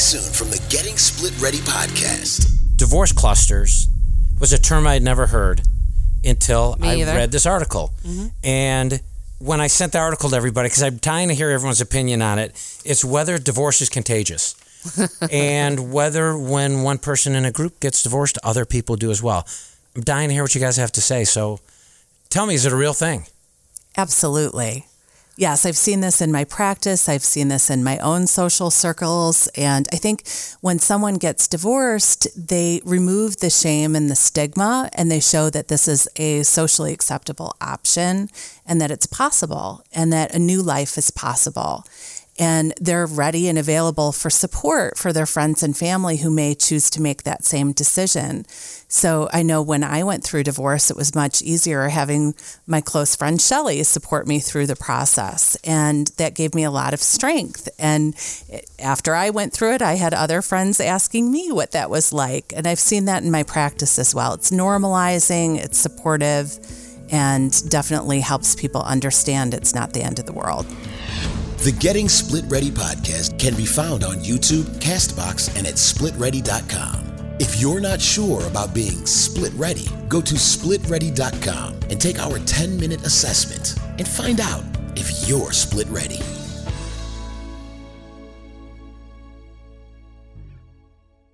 soon from the Getting Split Ready podcast. Divorce clusters was a term I had never heard until I read this article. Mm-hmm. And when I sent the article to everybody, because I'm dying to hear everyone's opinion on it, it's whether divorce is contagious. and whether when one person in a group gets divorced, other people do as well. I'm dying to hear what you guys have to say. So tell me, is it a real thing? Absolutely. Yes, I've seen this in my practice. I've seen this in my own social circles. And I think when someone gets divorced, they remove the shame and the stigma and they show that this is a socially acceptable option and that it's possible and that a new life is possible. And they're ready and available for support for their friends and family who may choose to make that same decision. So I know when I went through divorce, it was much easier having my close friend Shelly support me through the process. And that gave me a lot of strength. And after I went through it, I had other friends asking me what that was like. And I've seen that in my practice as well. It's normalizing, it's supportive, and definitely helps people understand it's not the end of the world. The Getting Split Ready podcast can be found on YouTube, Castbox, and at splitready.com. If you're not sure about being split ready, go to splitready.com and take our 10 minute assessment and find out if you're split ready.